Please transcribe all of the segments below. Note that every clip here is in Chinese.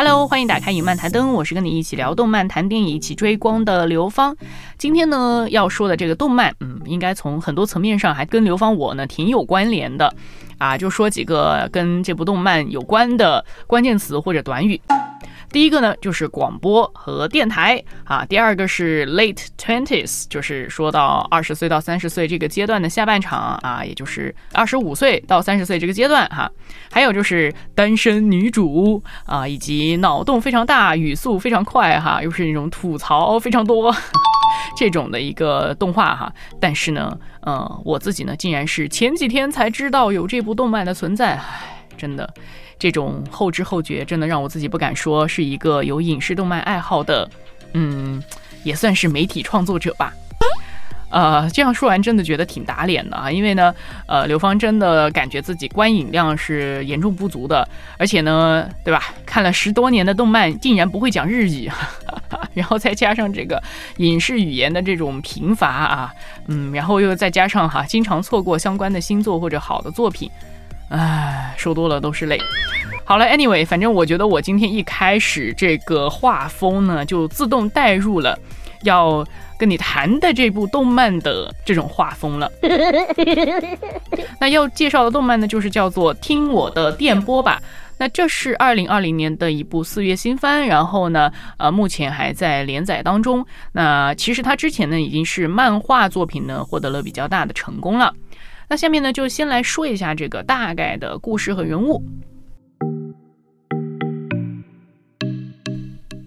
Hello，欢迎打开影漫台灯，我是跟你一起聊动漫、谈电影、一起追光的刘芳。今天呢要说的这个动漫，嗯，应该从很多层面上还跟刘芳我呢挺有关联的啊，就说几个跟这部动漫有关的关键词或者短语。第一个呢，就是广播和电台啊。第二个是 late twenties，就是说到二十岁到三十岁这个阶段的下半场啊，也就是二十五岁到三十岁这个阶段哈。还有就是单身女主啊，以及脑洞非常大、语速非常快哈，又是那种吐槽非常多 这种的一个动画哈。但是呢，呃，我自己呢，竟然是前几天才知道有这部动漫的存在，唉，真的。这种后知后觉，真的让我自己不敢说是一个有影视动漫爱好的，嗯，也算是媒体创作者吧。呃，这样说完，真的觉得挺打脸的啊，因为呢，呃，刘芳真的感觉自己观影量是严重不足的，而且呢，对吧？看了十多年的动漫，竟然不会讲日语，然后再加上这个影视语言的这种贫乏啊，嗯，然后又再加上哈，经常错过相关的新作或者好的作品。唉，说多了都是泪。好了，Anyway，反正我觉得我今天一开始这个画风呢，就自动带入了要跟你谈的这部动漫的这种画风了。那要介绍的动漫呢，就是叫做《听我的电波》吧。那这是二零二零年的一部四月新番，然后呢，呃，目前还在连载当中。那其实它之前呢，已经是漫画作品呢，获得了比较大的成功了。那下面呢，就先来说一下这个大概的故事和人物。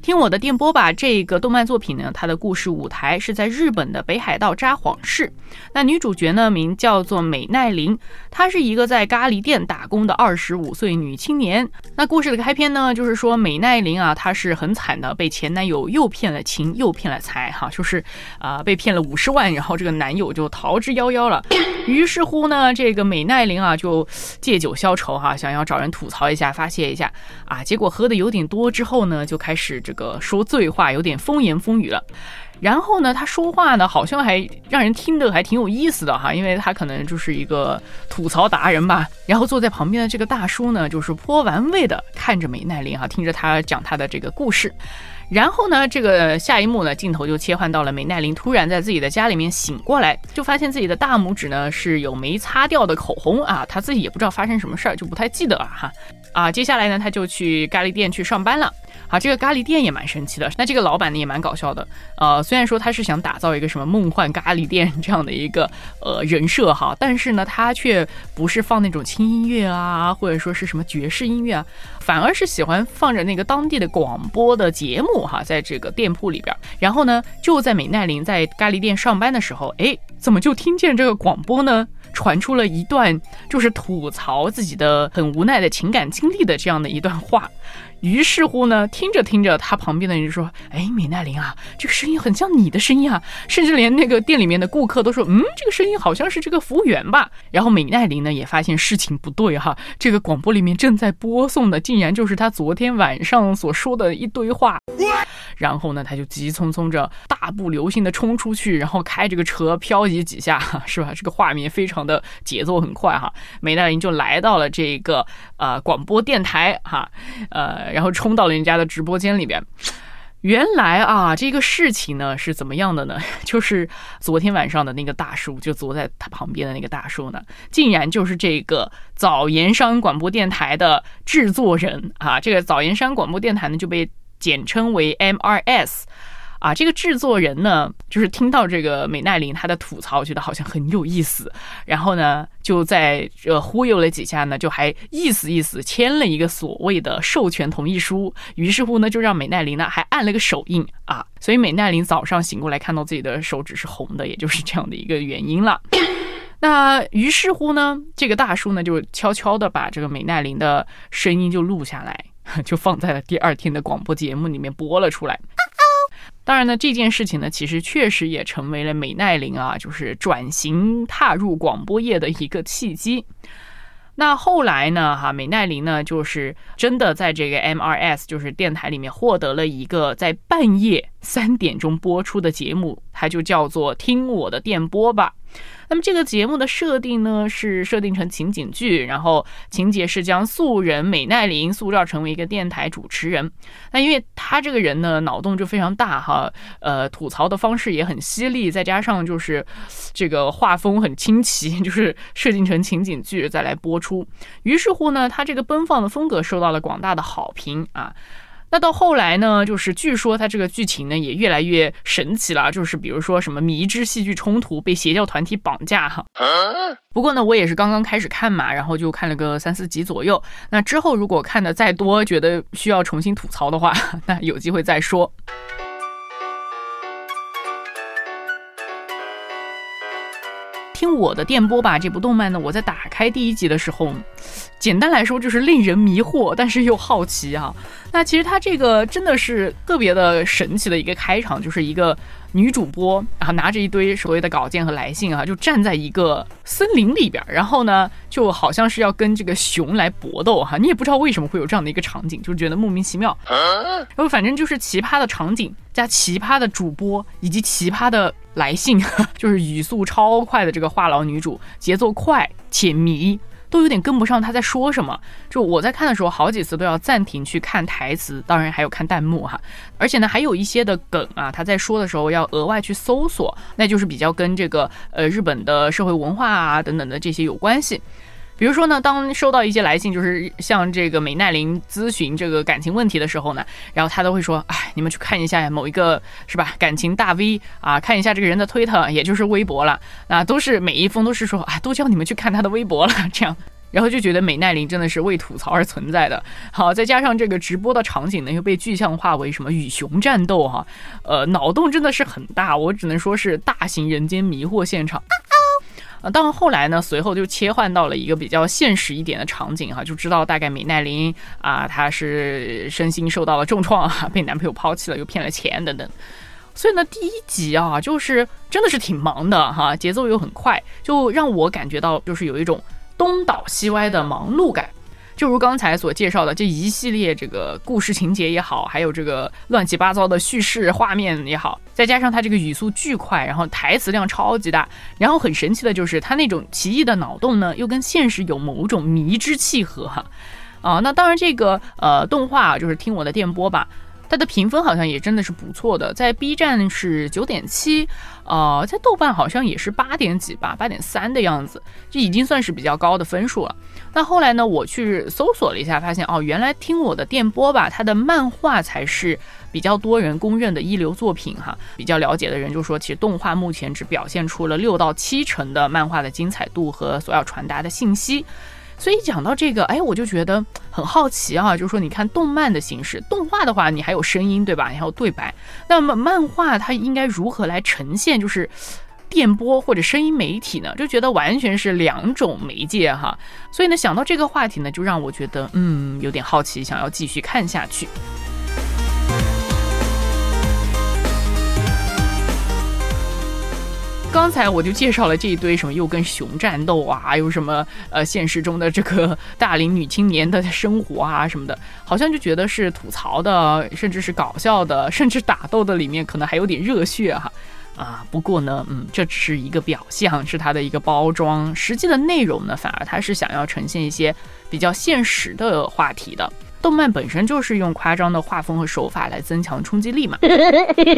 听我的电波吧，这个动漫作品呢，它的故事舞台是在日本的北海道札幌市。那女主角呢，名叫做美奈林，她是一个在咖喱店打工的二十五岁女青年。那故事的开篇呢，就是说美奈林啊，她是很惨的，被前男友又骗了情又骗了财，哈，就是啊被骗了五十万，然后这个男友就逃之夭夭了。于是乎呢，这个美奈林啊，就借酒消愁哈，想要找人吐槽一下，发泄一下啊。结果喝的有点多之后呢，就开始这个说醉话，有点风言风语了。然后呢，他说话呢，好像还让人听得还挺有意思的哈，因为他可能就是一个吐槽达人吧。然后坐在旁边的这个大叔呢，就是颇玩味的看着美奈玲哈，听着他讲他的这个故事。然后呢，这个下一幕呢，镜头就切换到了美奈玲突然在自己的家里面醒过来，就发现自己的大拇指呢是有没擦掉的口红啊，他自己也不知道发生什么事儿，就不太记得了哈。啊，接下来呢，他就去咖喱店去上班了。啊，这个咖喱店也蛮神奇的，那这个老板呢也蛮搞笑的。呃，虽然说他是想打造一个什么梦幻咖喱店这样的一个呃人设哈，但是呢，他却不是放那种轻音乐啊，或者说是什么爵士音乐啊，反而是喜欢放着那个当地的广播的节目哈，在这个店铺里边。然后呢，就在美奈玲在咖喱店上班的时候，哎，怎么就听见这个广播呢？传出了一段就是吐槽自己的很无奈的情感经历的这样的一段话。于是乎呢，听着听着，他旁边的人就说：“哎，米奈玲啊，这个声音很像你的声音啊！”甚至连那个店里面的顾客都说：“嗯，这个声音好像是这个服务员吧？”然后米奈玲呢也发现事情不对哈，这个广播里面正在播送的竟然就是他昨天晚上所说的一堆话。然后呢，他就急匆匆着大步流星的冲出去，然后开这个车漂移几下，是吧？这个画面非常的节奏很快哈。美奈玲就来到了这个呃广播电台哈，呃。然后冲到了人家的直播间里边，原来啊，这个事情呢是怎么样的呢？就是昨天晚上的那个大叔，就坐在他旁边的那个大叔呢，竟然就是这个早岩山广播电台的制作人啊。这个早岩山广播电台呢就被简称为 MRS。啊，这个制作人呢，就是听到这个美奈林她的吐槽，觉得好像很有意思，然后呢，就在呃忽悠了几下呢，就还意思意思签了一个所谓的授权同意书。于是乎呢，就让美奈林呢还按了个手印啊，所以美奈林早上醒过来看到自己的手指是红的，也就是这样的一个原因了。那于是乎呢，这个大叔呢就悄悄的把这个美奈林的声音就录下来，就放在了第二天的广播节目里面播了出来。当然呢，这件事情呢，其实确实也成为了美奈林啊，就是转型踏入广播业的一个契机。那后来呢，哈，美奈林呢，就是真的在这个 MRS 就是电台里面获得了一个在半夜三点钟播出的节目，它就叫做《听我的电波》吧。那么这个节目的设定呢，是设定成情景剧，然后情节是将素人美奈玲塑造成为一个电台主持人。那因为他这个人呢，脑洞就非常大哈，呃，吐槽的方式也很犀利，再加上就是这个画风很清奇，就是设定成情景剧再来播出。于是乎呢，他这个奔放的风格受到了广大的好评啊。那到后来呢，就是据说它这个剧情呢也越来越神奇了，就是比如说什么迷之戏剧冲突，被邪教团体绑架哈。不过呢，我也是刚刚开始看嘛，然后就看了个三四集左右。那之后如果看的再多，觉得需要重新吐槽的话，那有机会再说。听我的电波吧，这部动漫呢，我在打开第一集的时候，简单来说就是令人迷惑，但是又好奇啊。那其实它这个真的是特别的神奇的一个开场，就是一个。女主播啊，拿着一堆所谓的稿件和来信啊，就站在一个森林里边，然后呢，就好像是要跟这个熊来搏斗哈。你也不知道为什么会有这样的一个场景，就觉得莫名其妙。然后反正就是奇葩的场景加奇葩的主播以及奇葩的来信，就是语速超快的这个话痨女主，节奏快且迷。都有点跟不上他在说什么，就我在看的时候，好几次都要暂停去看台词，当然还有看弹幕哈。而且呢，还有一些的梗啊，他在说的时候要额外去搜索，那就是比较跟这个呃日本的社会文化啊等等的这些有关系。比如说呢，当收到一些来信，就是向这个美奈林咨询这个感情问题的时候呢，然后他都会说，哎，你们去看一下某一个是吧，感情大 V 啊，看一下这个人的推特，也就是微博了，那都是每一封都是说，啊，都叫你们去看他的微博了，这样，然后就觉得美奈林真的是为吐槽而存在的。好，再加上这个直播的场景呢，又被具象化为什么与熊战斗哈，呃，脑洞真的是很大，我只能说是大型人间迷惑现场。啊，但后来呢，随后就切换到了一个比较现实一点的场景哈，就知道大概美奈玲啊，她是身心受到了重创啊，被男朋友抛弃了，又骗了钱等等。所以呢，第一集啊，就是真的是挺忙的哈，节奏又很快，就让我感觉到就是有一种东倒西歪的忙碌感。就如刚才所介绍的这一系列这个故事情节也好，还有这个乱七八糟的叙事画面也好，再加上它这个语速巨快，然后台词量超级大，然后很神奇的就是它那种奇异的脑洞呢，又跟现实有某种迷之契合哈。啊，那当然这个呃动画就是听我的电波吧。它的评分好像也真的是不错的，在 B 站是九点七，呃，在豆瓣好像也是八点几吧，八点三的样子，就已经算是比较高的分数了。那后来呢，我去搜索了一下，发现哦，原来听我的电波吧，它的漫画才是比较多人公认的一流作品哈。比较了解的人就说，其实动画目前只表现出了六到七成的漫画的精彩度和所要传达的信息。所以讲到这个，哎，我就觉得很好奇啊，就是说，你看动漫的形式，动画的话，你还有声音，对吧？你还有对白。那么漫画它应该如何来呈现？就是电波或者声音媒体呢？就觉得完全是两种媒介哈。所以呢，想到这个话题呢，就让我觉得，嗯，有点好奇，想要继续看下去。刚才我就介绍了这一堆什么又跟熊战斗啊，又什么呃现实中的这个大龄女青年的生活啊什么的，好像就觉得是吐槽的，甚至是搞笑的，甚至打斗的里面可能还有点热血哈。不过呢，嗯，这只是一个表象，是它的一个包装，实际的内容呢，反而它是想要呈现一些比较现实的话题的。动漫本身就是用夸张的画风和手法来增强冲击力嘛。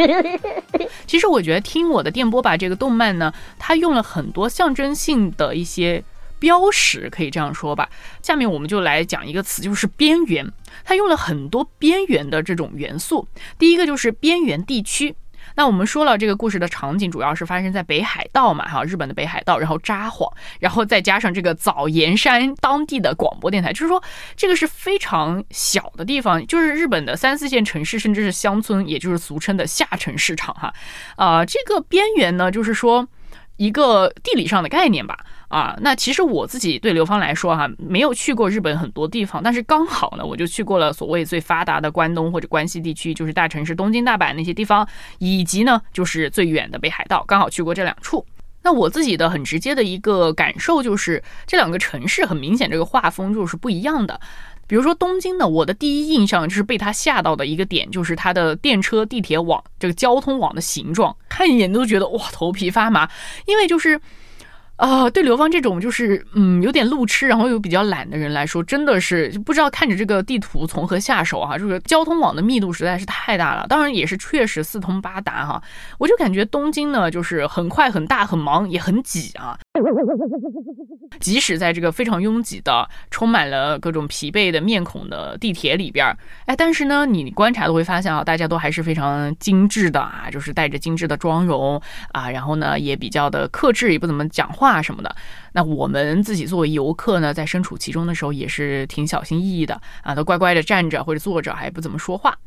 其实我觉得听我的电波吧，这个动漫呢，它用了很多象征性的一些标识，可以这样说吧。下面我们就来讲一个词，就是边缘。它用了很多边缘的这种元素。第一个就是边缘地区。那我们说了，这个故事的场景主要是发生在北海道嘛，哈，日本的北海道，然后札幌，然后再加上这个早岩山当地的广播电台，就是说这个是非常小的地方，就是日本的三四线城市，甚至是乡村，也就是俗称的下沉市场，哈，啊，这个边缘呢，就是说一个地理上的概念吧。啊，那其实我自己对刘芳来说哈，没有去过日本很多地方，但是刚好呢，我就去过了所谓最发达的关东或者关西地区，就是大城市东京、大阪那些地方，以及呢，就是最远的北海道，刚好去过这两处。那我自己的很直接的一个感受就是，这两个城市很明显这个画风就是不一样的。比如说东京呢，我的第一印象就是被它吓到的一个点，就是它的电车、地铁网这个交通网的形状，看一眼都觉得哇头皮发麻，因为就是。啊，对刘芳这种就是嗯有点路痴，然后又比较懒的人来说，真的是不知道看着这个地图从何下手哈。这个交通网的密度实在是太大了，当然也是确实四通八达哈。我就感觉东京呢，就是很快、很大、很忙，也很挤啊。即使在这个非常拥挤的、充满了各种疲惫的面孔的地铁里边，哎，但是呢，你观察都会发现啊，大家都还是非常精致的啊，就是带着精致的妆容啊，然后呢，也比较的克制，也不怎么讲话。话什么的，那我们自己作为游客呢，在身处其中的时候也是挺小心翼翼的啊，都乖乖的站着或者坐着，还不怎么说话。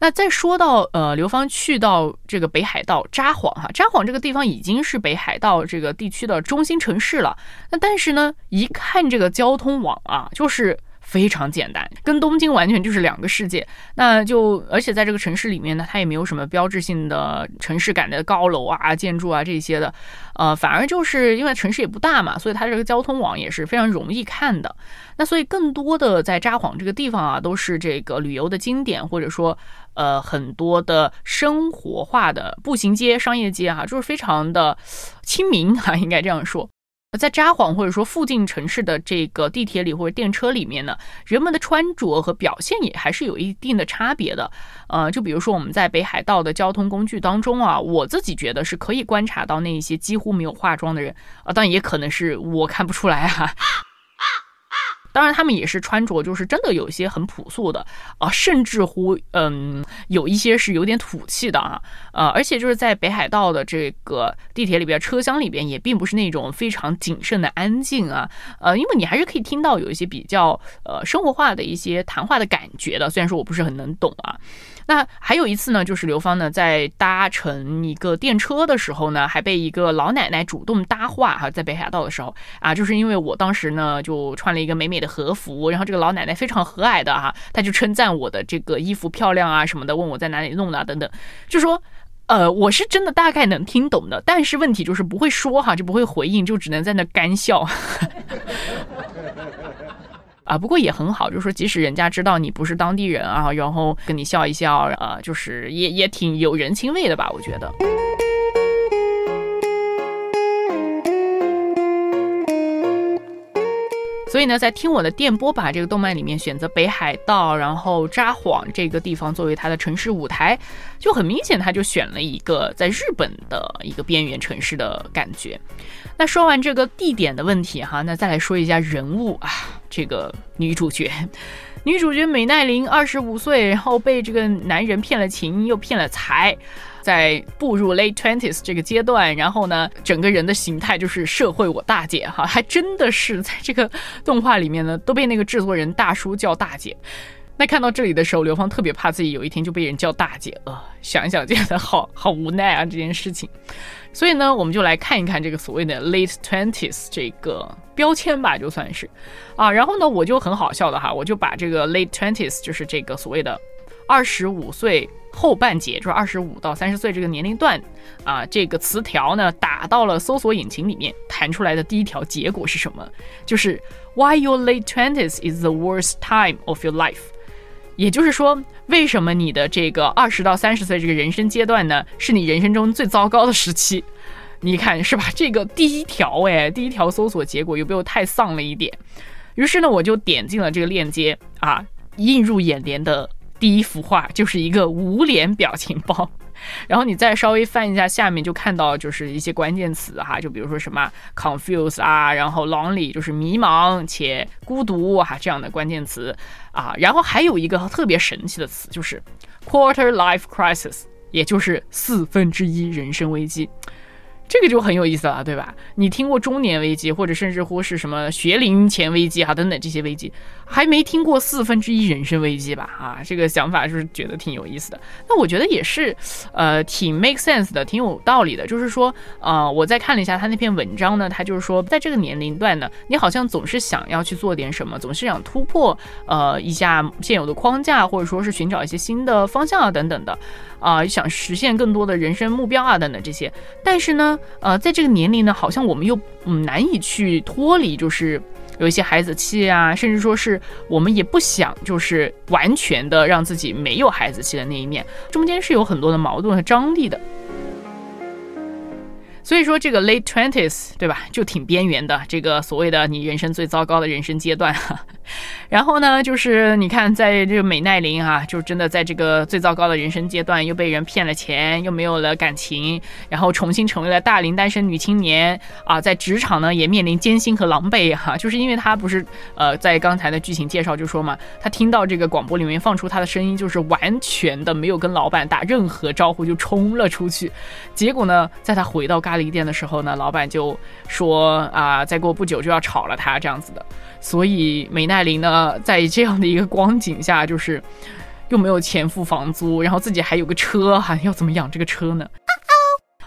那再说到呃，刘芳去到这个北海道札幌哈，札幌这个地方已经是北海道这个地区的中心城市了。那但是呢，一看这个交通网啊，就是。非常简单，跟东京完全就是两个世界。那就而且在这个城市里面呢，它也没有什么标志性的城市感的高楼啊、建筑啊这些的，呃，反而就是因为城市也不大嘛，所以它这个交通网也是非常容易看的。那所以更多的在札幌这个地方啊，都是这个旅游的经典，或者说呃很多的生活化的步行街、商业街哈，就是非常的亲民哈，应该这样说。在札幌或者说附近城市的这个地铁里或者电车里面呢，人们的穿着和表现也还是有一定的差别的。呃，就比如说我们在北海道的交通工具当中啊，我自己觉得是可以观察到那一些几乎没有化妆的人啊，当然也可能是我看不出来啊。当然，他们也是穿着，就是真的有一些很朴素的啊，甚至乎，嗯，有一些是有点土气的啊，呃，而且就是在北海道的这个地铁里边，车厢里边也并不是那种非常谨慎的安静啊，呃，因为你还是可以听到有一些比较呃生活化的一些谈话的感觉的，虽然说我不是很能懂啊。那还有一次呢，就是刘芳呢在搭乘一个电车的时候呢，还被一个老奶奶主动搭话哈，在北海道的时候啊，就是因为我当时呢就穿了一个美美的和服，然后这个老奶奶非常和蔼的哈，她就称赞我的这个衣服漂亮啊什么的，问我在哪里弄的等等，就说，呃，我是真的大概能听懂的，但是问题就是不会说哈，就不会回应，就只能在那干笑。啊，不过也很好，就是说，即使人家知道你不是当地人啊，然后跟你笑一笑，啊，就是也也挺有人情味的吧，我觉得。所以呢，在听我的电波把这个动漫里面选择北海道，然后札幌这个地方作为它的城市舞台，就很明显，他就选了一个在日本的一个边缘城市的感觉。那说完这个地点的问题哈，那再来说一下人物啊，这个女主角，女主角美奈玲二十五岁，然后被这个男人骗了情又骗了财。在步入 late twenties 这个阶段，然后呢，整个人的形态就是社会我大姐哈，还真的是在这个动画里面呢，都被那个制作人大叔叫大姐。那看到这里的时候，刘芳特别怕自己有一天就被人叫大姐呃，想想觉得好 好无奈啊这件事情。所以呢，我们就来看一看这个所谓的 late twenties 这个标签吧，就算是啊。然后呢，我就很好笑的哈，我就把这个 late twenties 就是这个所谓的二十五岁。后半截就是二十五到三十岁这个年龄段啊，这个词条呢打到了搜索引擎里面，弹出来的第一条结果是什么？就是 Why your late twenties is the worst time of your life。也就是说，为什么你的这个二十到三十岁这个人生阶段呢，是你人生中最糟糕的时期？你看是吧？这个第一条哎，第一条搜索结果有没有太丧了一点？于是呢，我就点进了这个链接啊，映入眼帘的。第一幅画就是一个无脸表情包，然后你再稍微翻一下下面，就看到就是一些关键词哈，就比如说什么 confuse 啊，然后 lonely 就是迷茫且孤独哈这样的关键词啊，然后还有一个特别神奇的词就是 quarter life crisis，也就是四分之一人生危机。这个就很有意思了，对吧？你听过中年危机，或者甚至乎是什么学龄前危机哈等等这些危机，还没听过四分之一人生危机吧？啊，这个想法就是觉得挺有意思的。那我觉得也是，呃，挺 make sense 的，挺有道理的。就是说，呃，我再看了一下他那篇文章呢，他就是说，在这个年龄段呢，你好像总是想要去做点什么，总是想突破呃一下现有的框架，或者说是寻找一些新的方向啊等等的。啊，想实现更多的人生目标啊，等等这些，但是呢，呃，在这个年龄呢，好像我们又嗯难以去脱离，就是有一些孩子气啊，甚至说是我们也不想就是完全的让自己没有孩子气的那一面，中间是有很多的矛盾和张力的。所以说这个 late twenties 对吧，就挺边缘的，这个所谓的你人生最糟糕的人生阶段。然后呢，就是你看，在这个美奈林啊，就真的在这个最糟糕的人生阶段，又被人骗了钱，又没有了感情，然后重新成为了大龄单身女青年。啊，在职场呢也面临艰辛和狼狈哈，就是因为她不是呃，在刚才的剧情介绍就说嘛，她听到这个广播里面放出她的声音，就是完全的没有跟老板打任何招呼就冲了出去，结果呢，在她回到咖喱店的时候呢，老板就说啊，再过不久就要炒了她这样子的。所以美奈艾琳呢，在这样的一个光景下，就是又没有钱付房租，然后自己还有个车，哈，要怎么养这个车呢？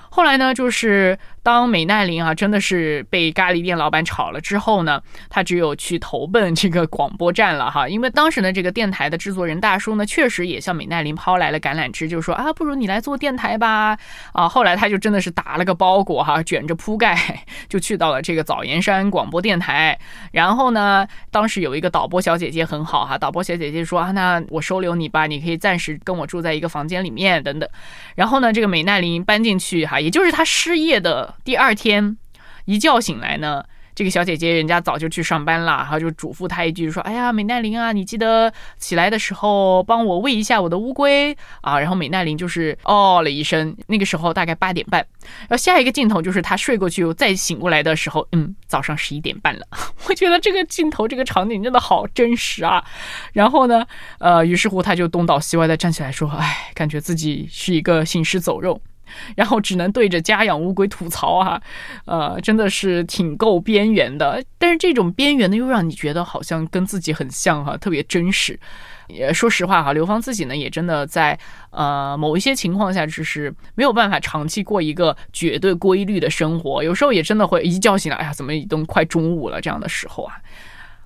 后来呢，就是。当美奈林啊，真的是被咖喱店老板炒了之后呢，他只有去投奔这个广播站了哈。因为当时呢，这个电台的制作人大叔呢，确实也向美奈林抛来了橄榄枝，就说啊，不如你来做电台吧。啊，后来他就真的是打了个包裹哈，卷着铺盖就去到了这个枣岩山广播电台。然后呢，当时有一个导播小姐姐很好哈，导播小姐姐说啊，那我收留你吧，你可以暂时跟我住在一个房间里面等等。然后呢，这个美奈林搬进去哈，也就是她失业的。第二天一觉醒来呢，这个小姐姐人家早就去上班了，然后就嘱咐她一句说：“哎呀，美奈玲啊，你记得起来的时候帮我喂一下我的乌龟啊。”然后美奈玲就是哦了一声。那个时候大概八点半，然后下一个镜头就是她睡过去再醒过来的时候，嗯，早上十一点半了。我觉得这个镜头这个场景真的好真实啊。然后呢，呃，于是乎她就东倒西歪的站起来说：“哎，感觉自己是一个行尸走肉。”然后只能对着家养乌龟吐槽啊，呃，真的是挺够边缘的。但是这种边缘呢，又让你觉得好像跟自己很像哈，特别真实。也说实话哈，刘芳自己呢，也真的在呃某一些情况下，就是没有办法长期过一个绝对规律的生活。有时候也真的会一觉醒来，哎呀，怎么已经快中午了这样的时候啊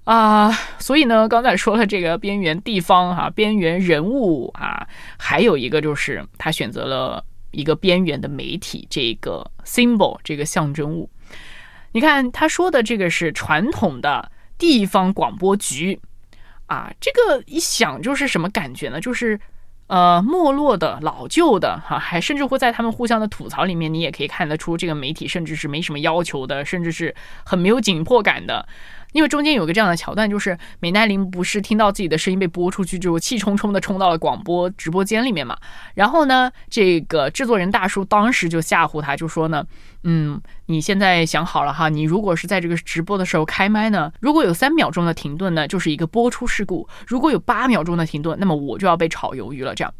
啊！所以呢，刚才说了这个边缘地方哈，边缘人物啊，还有一个就是他选择了。一个边缘的媒体，这个 symbol 这个象征物，你看他说的这个是传统的地方广播局啊，这个一想就是什么感觉呢？就是呃没落的老旧的哈，还甚至会在他们互相的吐槽里面，你也可以看得出这个媒体甚至是没什么要求的，甚至是很没有紧迫感的。因为中间有个这样的桥段，就是美奈林不是听到自己的声音被播出去之后，气冲冲的冲到了广播直播间里面嘛。然后呢，这个制作人大叔当时就吓唬他，就说呢，嗯，你现在想好了哈，你如果是在这个直播的时候开麦呢，如果有三秒钟的停顿呢，就是一个播出事故；如果有八秒钟的停顿，那么我就要被炒鱿鱼了。这样。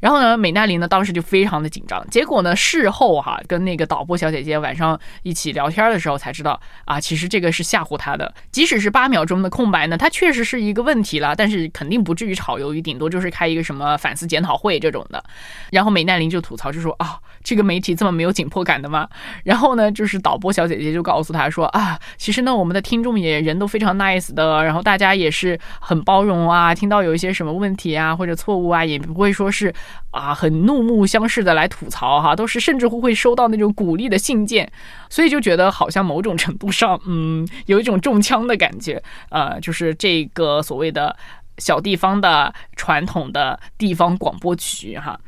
然后呢，美奈林呢当时就非常的紧张。结果呢，事后哈跟那个导播小姐姐晚上一起聊天的时候才知道啊，其实这个是吓唬她的。即使是八秒钟的空白呢，它确实是一个问题了，但是肯定不至于炒鱿鱼，顶多就是开一个什么反思检讨会这种的。然后美奈林就吐槽就说啊，这个媒体这么没有紧迫感的吗？然后呢，就是导播小姐姐就告诉他说啊，其实呢，我们的听众也人都非常 nice 的，然后大家也是很包容啊，听到有一些什么问题啊或者错误啊，也不会说是。啊，很怒目相视的来吐槽哈，都是甚至乎会收到那种鼓励的信件，所以就觉得好像某种程度上，嗯，有一种中枪的感觉。呃，就是这个所谓的小地方的传统的地方广播局哈。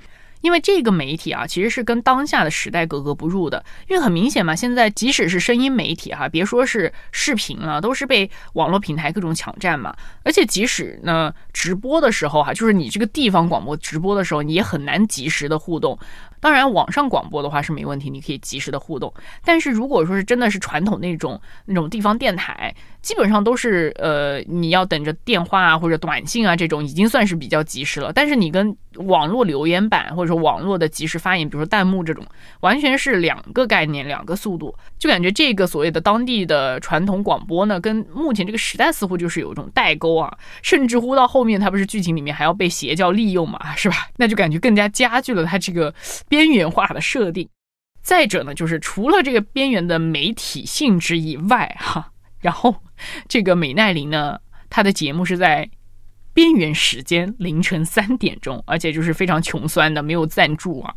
因为这个媒体啊，其实是跟当下的时代格格不入的。因为很明显嘛，现在即使是声音媒体哈，别说是视频了，都是被网络平台各种抢占嘛。而且即使呢，直播的时候哈，就是你这个地方广播直播的时候，你也很难及时的互动。当然，网上广播的话是没问题，你可以及时的互动。但是如果说是真的是传统那种那种地方电台，基本上都是呃，你要等着电话啊或者短信啊这种，已经算是比较及时了。但是你跟网络留言板或者说网络的即时发言，比如说弹幕这种，完全是两个概念，两个速度。就感觉这个所谓的当地的传统广播呢，跟目前这个时代似乎就是有一种代沟啊。甚至乎到后面，它不是剧情里面还要被邪教利用嘛，是吧？那就感觉更加加剧了它这个。边缘化的设定，再者呢，就是除了这个边缘的媒体性质以外，哈，然后这个美奈林呢，他的节目是在边缘时间凌晨三点钟，而且就是非常穷酸的，没有赞助啊，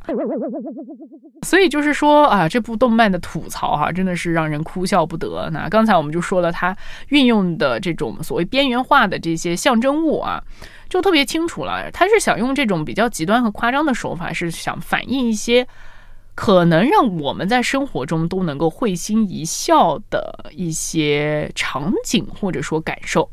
所以就是说啊，这部动漫的吐槽哈，真的是让人哭笑不得。那刚才我们就说了，它运用的这种所谓边缘化的这些象征物啊。就特别清楚了，他是想用这种比较极端和夸张的手法，是想反映一些可能让我们在生活中都能够会心一笑的一些场景或者说感受。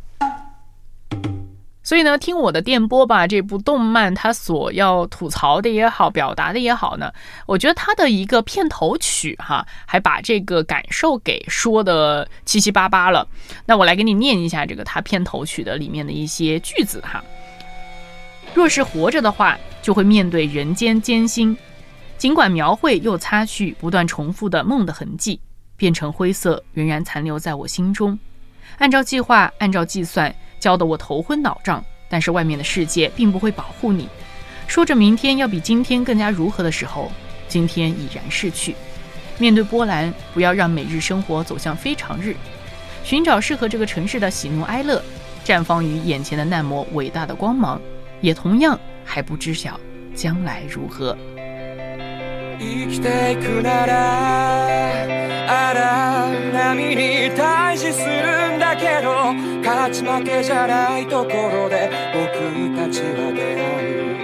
所以呢，听我的电波吧。这部动漫它所要吐槽的也好，表达的也好呢，我觉得它的一个片头曲哈，还把这个感受给说的七七八八了。那我来给你念一下这个它片头曲的里面的一些句子哈。若是活着的话，就会面对人间艰辛，尽管描绘又擦去不断重复的梦的痕迹，变成灰色，仍然残留在我心中。按照计划，按照计算。教得我头昏脑胀，但是外面的世界并不会保护你。说着明天要比今天更加如何的时候，今天已然逝去。面对波澜，不要让每日生活走向非常日，寻找适合这个城市的喜怒哀乐，绽放于眼前的那抹伟大的光芒，也同样还不知晓将来如何。生きていくなら荒波に対峙するんだけど勝ち負けじゃないところで僕たちは出会う。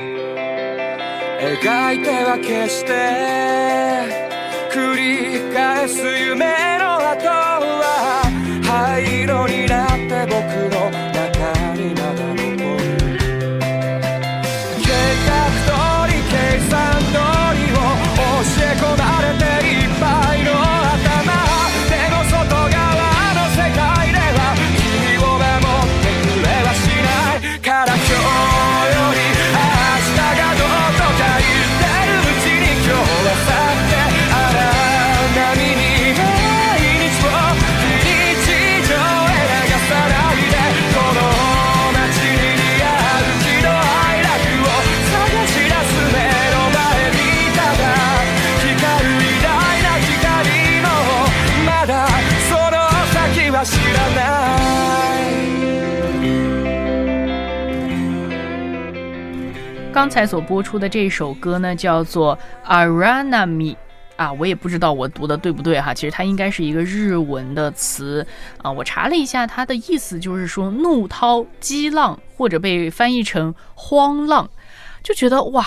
描いては決して繰り返す夢の後は灰色になっ刚才所播出的这首歌呢，叫做《Aranami》啊，我也不知道我读的对不对哈。其实它应该是一个日文的词啊。我查了一下，它的意思就是说怒涛、激浪，或者被翻译成荒浪，就觉得哇。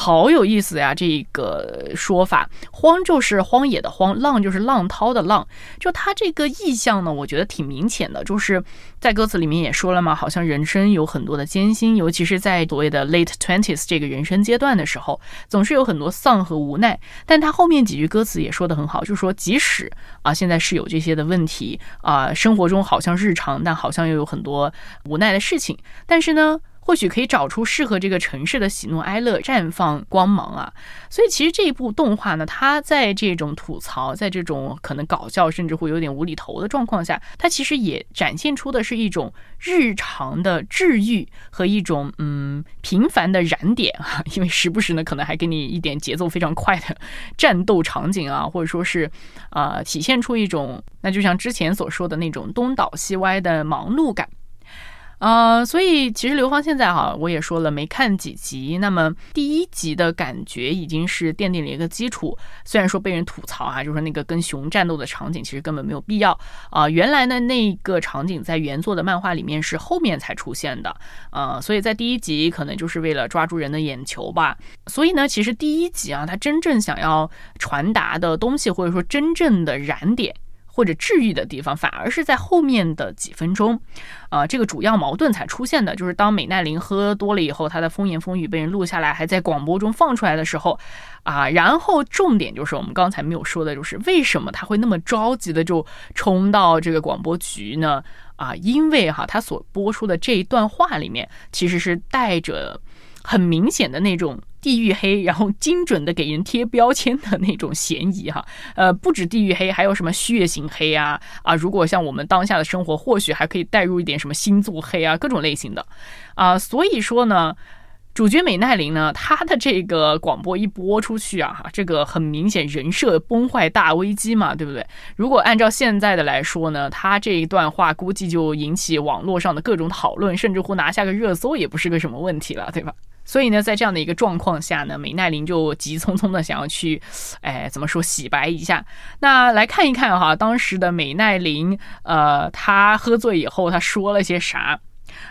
好有意思呀，这个说法，荒就是荒野的荒，浪就是浪涛的浪。就它这个意象呢，我觉得挺明显的，就是在歌词里面也说了嘛，好像人生有很多的艰辛，尤其是在所谓的 late twenties 这个人生阶段的时候，总是有很多丧和无奈。但他后面几句歌词也说得很好，就是说即使啊现在是有这些的问题啊，生活中好像日常，但好像又有很多无奈的事情，但是呢。或许可以找出适合这个城市的喜怒哀乐，绽放光芒啊！所以其实这一部动画呢，它在这种吐槽，在这种可能搞笑，甚至会有点无厘头的状况下，它其实也展现出的是一种日常的治愈和一种嗯平凡的燃点啊！因为时不时呢，可能还给你一点节奏非常快的战斗场景啊，或者说是啊，体现出一种那就像之前所说的那种东倒西歪的忙碌感。啊，所以其实刘芳现在哈，我也说了没看几集，那么第一集的感觉已经是奠定了一个基础。虽然说被人吐槽啊，就是说那个跟熊战斗的场景其实根本没有必要啊。原来呢那个场景在原作的漫画里面是后面才出现的，呃，所以在第一集可能就是为了抓住人的眼球吧。所以呢，其实第一集啊，它真正想要传达的东西，或者说真正的燃点。或者治愈的地方，反而是在后面的几分钟，啊，这个主要矛盾才出现的，就是当美奈林喝多了以后，她的风言风语被人录下来，还在广播中放出来的时候，啊，然后重点就是我们刚才没有说的，就是为什么他会那么着急的就冲到这个广播局呢？啊，因为哈，他所播出的这一段话里面，其实是带着很明显的那种。地域黑，然后精准的给人贴标签的那种嫌疑哈，呃，不止地域黑，还有什么血型黑啊啊！如果像我们当下的生活，或许还可以带入一点什么星座黑啊，各种类型的啊。所以说呢，主角美奈林呢，她的这个广播一播出去啊，哈，这个很明显人设崩坏大危机嘛，对不对？如果按照现在的来说呢，她这一段话估计就引起网络上的各种讨论，甚至乎拿下个热搜也不是个什么问题了，对吧？所以呢，在这样的一个状况下呢，美奈林就急匆匆的想要去，哎，怎么说洗白一下？那来看一看哈，当时的美奈林，呃，她喝醉以后，她说了些啥？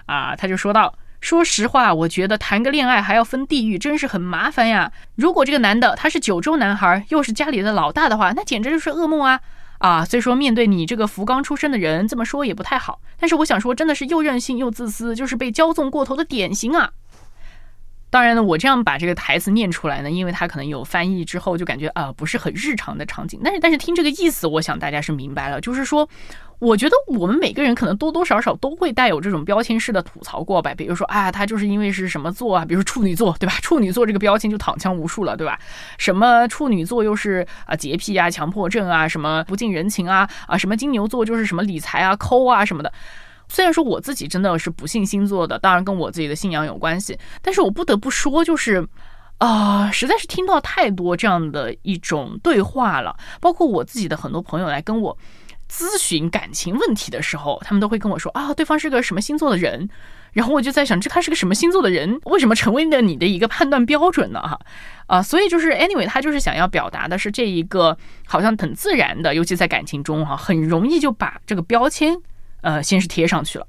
啊，她就说到：说实话，我觉得谈个恋爱还要分地域，真是很麻烦呀。如果这个男的他是九州男孩，又是家里的老大的话，那简直就是噩梦啊！啊，所以说面对你这个福冈出身的人，这么说也不太好。但是我想说，真的是又任性又自私，就是被骄纵过头的典型啊。当然呢，我这样把这个台词念出来呢，因为他可能有翻译之后就感觉啊不是很日常的场景。但是但是听这个意思，我想大家是明白了，就是说。我觉得我们每个人可能多多少少都会带有这种标签式的吐槽过吧，比如说啊，他就是因为是什么座啊，比如说处女座，对吧？处女座这个标签就躺枪无数了，对吧？什么处女座又是啊洁癖啊、强迫症啊、什么不近人情啊啊，什么金牛座就是什么理财啊、抠啊什么的。虽然说我自己真的是不信星座的，当然跟我自己的信仰有关系，但是我不得不说，就是啊，实在是听到太多这样的一种对话了，包括我自己的很多朋友来跟我。咨询感情问题的时候，他们都会跟我说啊，对方是个什么星座的人，然后我就在想，这他是个什么星座的人，为什么成为了你的一个判断标准呢？哈，啊，所以就是 anyway，他就是想要表达的是这一个好像很自然的，尤其在感情中哈，很容易就把这个标签呃先是贴上去了。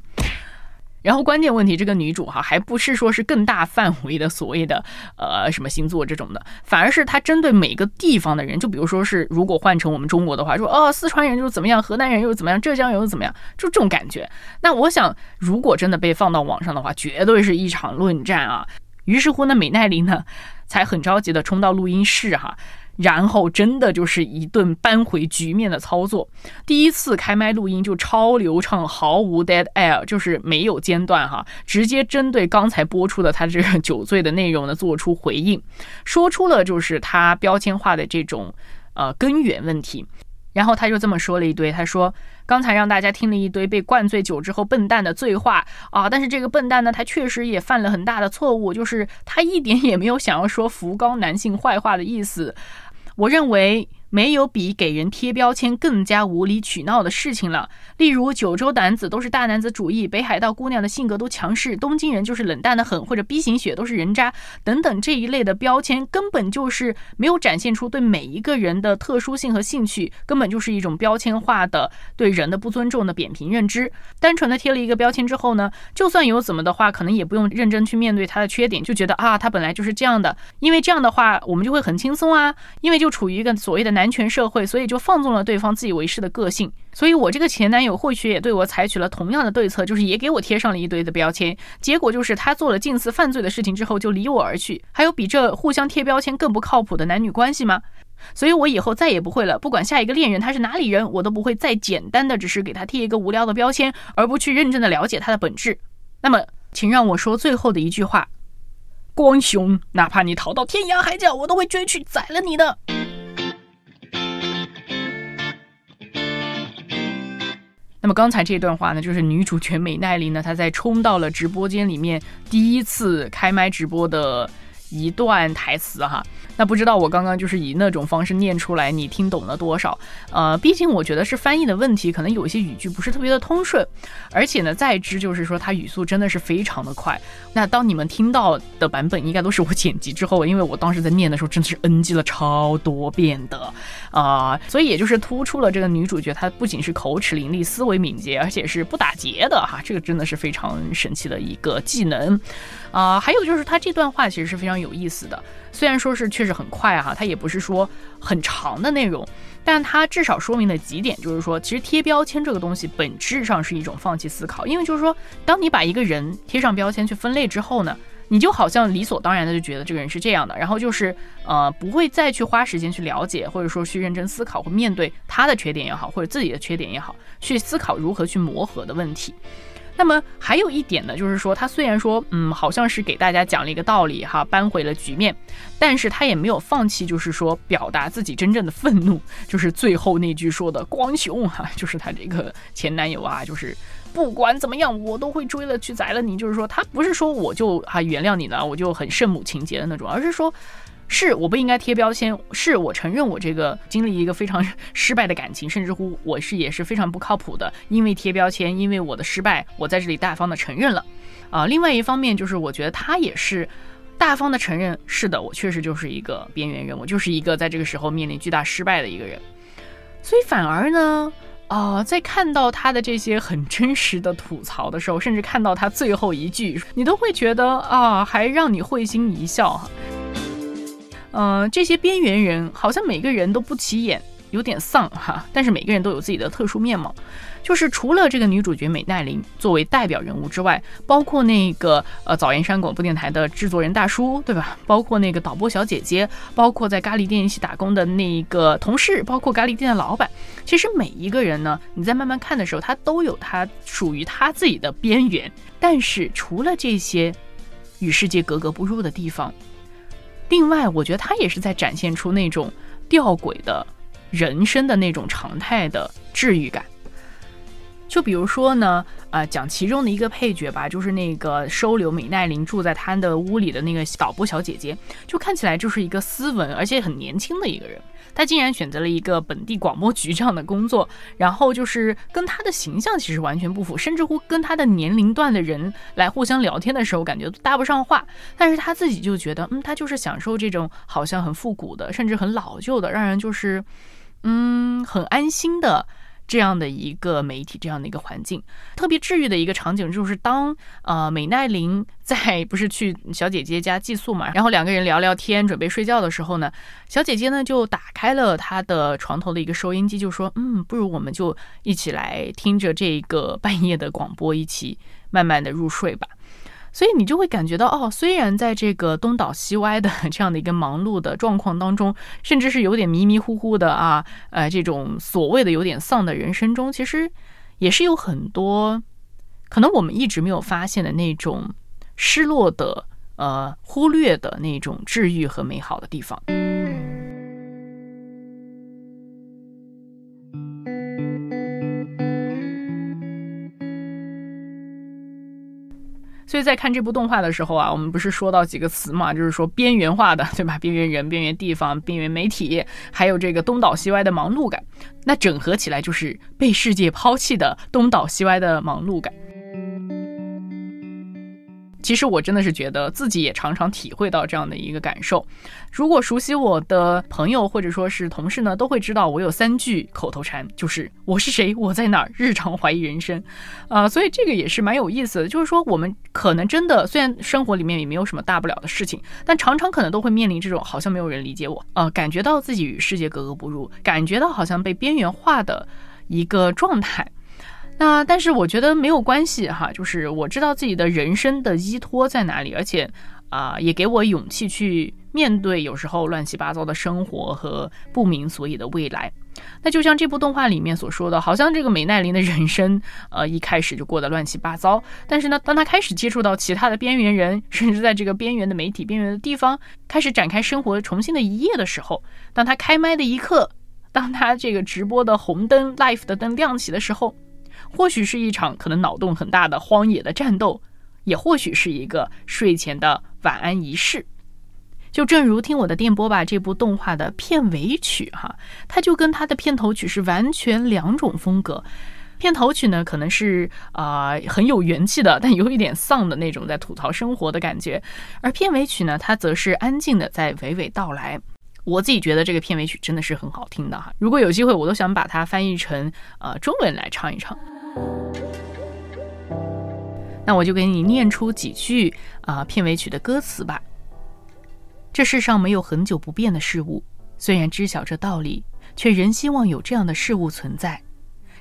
然后关键问题，这个女主哈还不是说是更大范围的所谓的呃什么星座这种的，反而是她针对每个地方的人，就比如说是如果换成我们中国的话，说哦四川人又怎么样，河南人又怎么样，浙江人又怎么样，就这种感觉。那我想，如果真的被放到网上的话，绝对是一场论战啊。于是乎呢，美奈林呢才很着急的冲到录音室哈。然后真的就是一顿扳回局面的操作。第一次开麦录音就超流畅，毫无 dead air，就是没有间断哈，直接针对刚才播出的他这个酒醉的内容呢做出回应，说出了就是他标签化的这种呃根源问题。然后他就这么说了一堆，他说刚才让大家听了一堆被灌醉酒之后笨蛋的醉话啊，但是这个笨蛋呢，他确实也犯了很大的错误，就是他一点也没有想要说福冈男性坏话的意思。我认为。没有比给人贴标签更加无理取闹的事情了。例如，九州男子都是大男子主义，北海道姑娘的性格都强势，东京人就是冷淡的很，或者 B 型血都是人渣等等这一类的标签，根本就是没有展现出对每一个人的特殊性和兴趣，根本就是一种标签化的对人的不尊重的扁平认知。单纯的贴了一个标签之后呢，就算有怎么的话，可能也不用认真去面对他的缺点，就觉得啊，他本来就是这样的。因为这样的话，我们就会很轻松啊，因为就处于一个所谓的。男权社会，所以就放纵了对方自以为是的个性。所以我这个前男友或许也对我采取了同样的对策，就是也给我贴上了一堆的标签。结果就是他做了近似犯罪的事情之后就离我而去。还有比这互相贴标签更不靠谱的男女关系吗？所以我以后再也不会了。不管下一个恋人他是哪里人，我都不会再简单的只是给他贴一个无聊的标签，而不去认真的了解他的本质。那么，请让我说最后的一句话：光雄，哪怕你逃到天涯海角，我都会追去宰了你的。那么刚才这段话呢，就是女主角美奈玲呢，她在冲到了直播间里面第一次开麦直播的一段台词哈。那不知道我刚刚就是以那种方式念出来，你听懂了多少？呃，毕竟我觉得是翻译的问题，可能有一些语句不是特别的通顺，而且呢，再之就是说它语速真的是非常的快。那当你们听到的版本，应该都是我剪辑之后，因为我当时在念的时候真的是 NG 了超多遍的啊，所以也就是突出了这个女主角她不仅是口齿伶俐、思维敏捷，而且是不打结的哈，这个真的是非常神奇的一个技能啊。还有就是她这段话其实是非常有意思的。虽然说是确实很快哈，它也不是说很长的内容，但它至少说明了几点，就是说，其实贴标签这个东西本质上是一种放弃思考，因为就是说，当你把一个人贴上标签去分类之后呢，你就好像理所当然的就觉得这个人是这样的，然后就是呃不会再去花时间去了解，或者说去认真思考或面对他的缺点也好，或者自己的缺点也好，去思考如何去磨合的问题。那么还有一点呢，就是说他虽然说，嗯，好像是给大家讲了一个道理哈，扳回了局面，但是他也没有放弃，就是说表达自己真正的愤怒，就是最后那句说的“光雄”哈，就是他这个前男友啊，就是不管怎么样，我都会追了去宰了你，就是说他不是说我就啊原谅你了，我就很圣母情节的那种，而是说。是我不应该贴标签，是我承认我这个经历一个非常 失败的感情，甚至乎我是也是非常不靠谱的，因为贴标签，因为我的失败，我在这里大方的承认了。啊，另外一方面就是我觉得他也是大方的承认，是的，我确实就是一个边缘人，我就是一个在这个时候面临巨大失败的一个人。所以反而呢，啊，在看到他的这些很真实的吐槽的时候，甚至看到他最后一句，你都会觉得啊，还让你会心一笑。嗯，这些边缘人好像每个人都不起眼。有点丧哈，但是每个人都有自己的特殊面貌。就是除了这个女主角美奈林作为代表人物之外，包括那个呃早岩山广播电台的制作人大叔，对吧？包括那个导播小姐姐，包括在咖喱店一起打工的那个同事，包括咖喱店的老板。其实每一个人呢，你在慢慢看的时候，他都有他属于他自己的边缘。但是除了这些与世界格格不入的地方，另外我觉得他也是在展现出那种吊诡的。人生的那种常态的治愈感，就比如说呢，呃，讲其中的一个配角吧，就是那个收留美奈玲住在他的屋里的那个导播小姐姐，就看起来就是一个斯文而且很年轻的一个人。她竟然选择了一个本地广播局这样的工作，然后就是跟她的形象其实完全不符，甚至乎跟她的年龄段的人来互相聊天的时候，感觉都搭不上话。但是她自己就觉得，嗯，她就是享受这种好像很复古的，甚至很老旧的，让人就是。嗯，很安心的这样的一个媒体，这样的一个环境，特别治愈的一个场景，就是当呃美奈林在不是去小姐姐家寄宿嘛，然后两个人聊聊天，准备睡觉的时候呢，小姐姐呢就打开了她的床头的一个收音机，就说，嗯，不如我们就一起来听着这个半夜的广播，一起慢慢的入睡吧。所以你就会感觉到，哦，虽然在这个东倒西歪的 这样的一个忙碌的状况当中，甚至是有点迷迷糊糊的啊，呃，这种所谓的有点丧的人生中，其实也是有很多可能我们一直没有发现的那种失落的、呃，忽略的那种治愈和美好的地方。所以在看这部动画的时候啊，我们不是说到几个词嘛，就是说边缘化的，对吧？边缘人、边缘地方、边缘媒体，还有这个东倒西歪的忙碌感，那整合起来就是被世界抛弃的东倒西歪的忙碌感。其实我真的是觉得自己也常常体会到这样的一个感受。如果熟悉我的朋友或者说是同事呢，都会知道我有三句口头禅，就是我是谁，我在哪儿，日常怀疑人生。啊，所以这个也是蛮有意思的。就是说，我们可能真的虽然生活里面也没有什么大不了的事情，但常常可能都会面临这种好像没有人理解我，呃，感觉到自己与世界格格不入，感觉到好像被边缘化的一个状态。那但是我觉得没有关系哈，就是我知道自己的人生的依托在哪里，而且啊也给我勇气去面对有时候乱七八糟的生活和不明所以的未来。那就像这部动画里面所说的，好像这个美奈林的人生，呃一开始就过得乱七八糟，但是呢，当他开始接触到其他的边缘人，甚至在这个边缘的媒体、边缘的地方开始展开生活重新的一页的时候，当他开麦的一刻，当他这个直播的红灯 life 的灯亮起的时候。或许是一场可能脑洞很大的荒野的战斗，也或许是一个睡前的晚安仪式。就正如听我的电波吧，这部动画的片尾曲哈，它就跟它的片头曲是完全两种风格。片头曲呢，可能是啊很有元气的，但有一点丧的那种，在吐槽生活的感觉；而片尾曲呢，它则是安静的，在娓娓道来。我自己觉得这个片尾曲真的是很好听的哈，如果有机会，我都想把它翻译成呃中文来唱一唱。那我就给你念出几句啊片尾曲的歌词吧。这世上没有恒久不变的事物，虽然知晓这道理，却仍希望有这样的事物存在。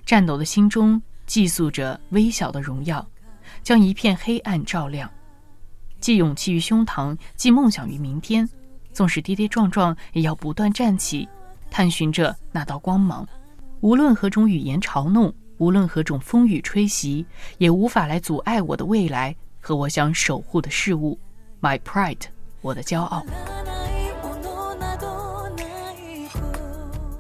颤抖的心中寄宿着微小的荣耀，将一片黑暗照亮。寄勇气于胸膛，寄梦想于明天。纵使跌跌撞撞，也要不断站起，探寻着那道光芒。无论何种语言嘲弄，无论何种风雨吹袭，也无法来阻碍我的未来和我想守护的事物。My pride，我的骄傲。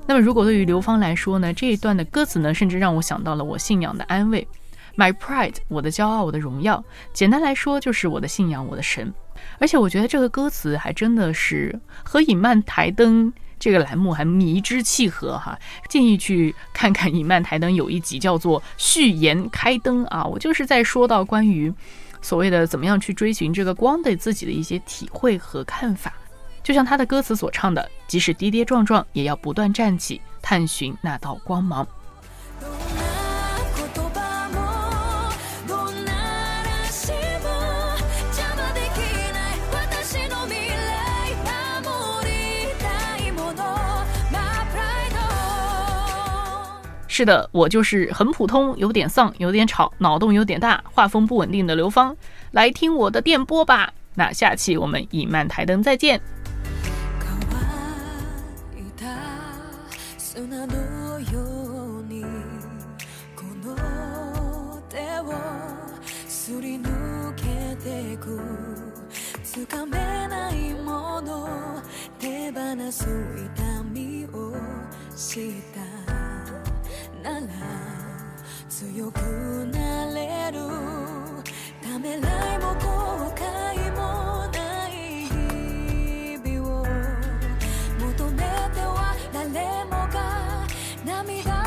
那么，如果对于刘芳来说呢？这一段的歌词呢，甚至让我想到了我信仰的安慰。My pride，我的骄傲，我的荣耀。简单来说，就是我的信仰，我的神。而且我觉得这个歌词还真的是和《影漫台灯》这个栏目还迷之契合哈，建议去看看《影漫台灯》有一集叫做“序言开灯”啊，我就是在说到关于所谓的怎么样去追寻这个光的自己的一些体会和看法，就像他的歌词所唱的，即使跌跌撞撞，也要不断站起，探寻那道光芒。是的，我就是很普通、有点丧、有点吵、脑洞有点大、画风不稳定的刘芳，来听我的电波吧。那下期我们影漫台灯再见。ら強くなれるためらいも後悔もない日々を求めては誰もが涙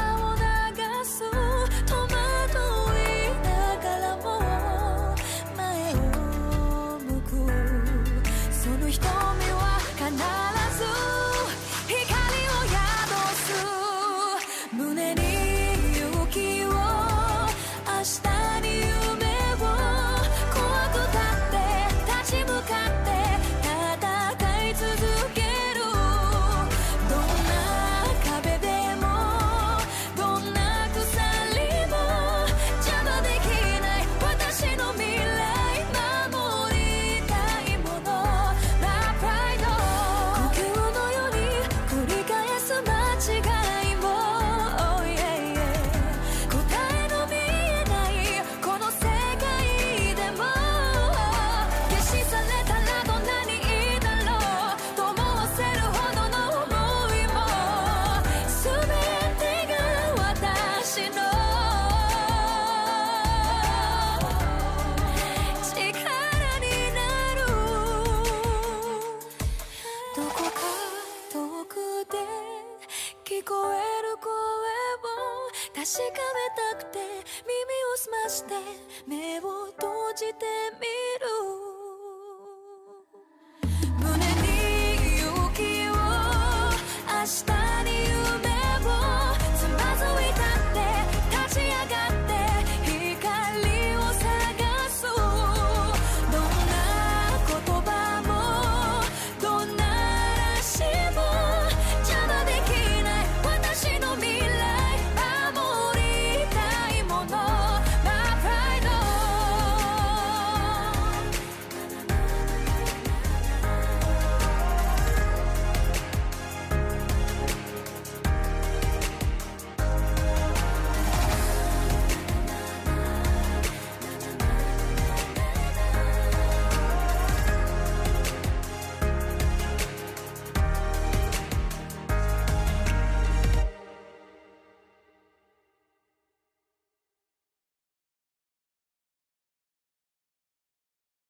聞こえる声を確かめたくて耳を澄まして目を閉じてみる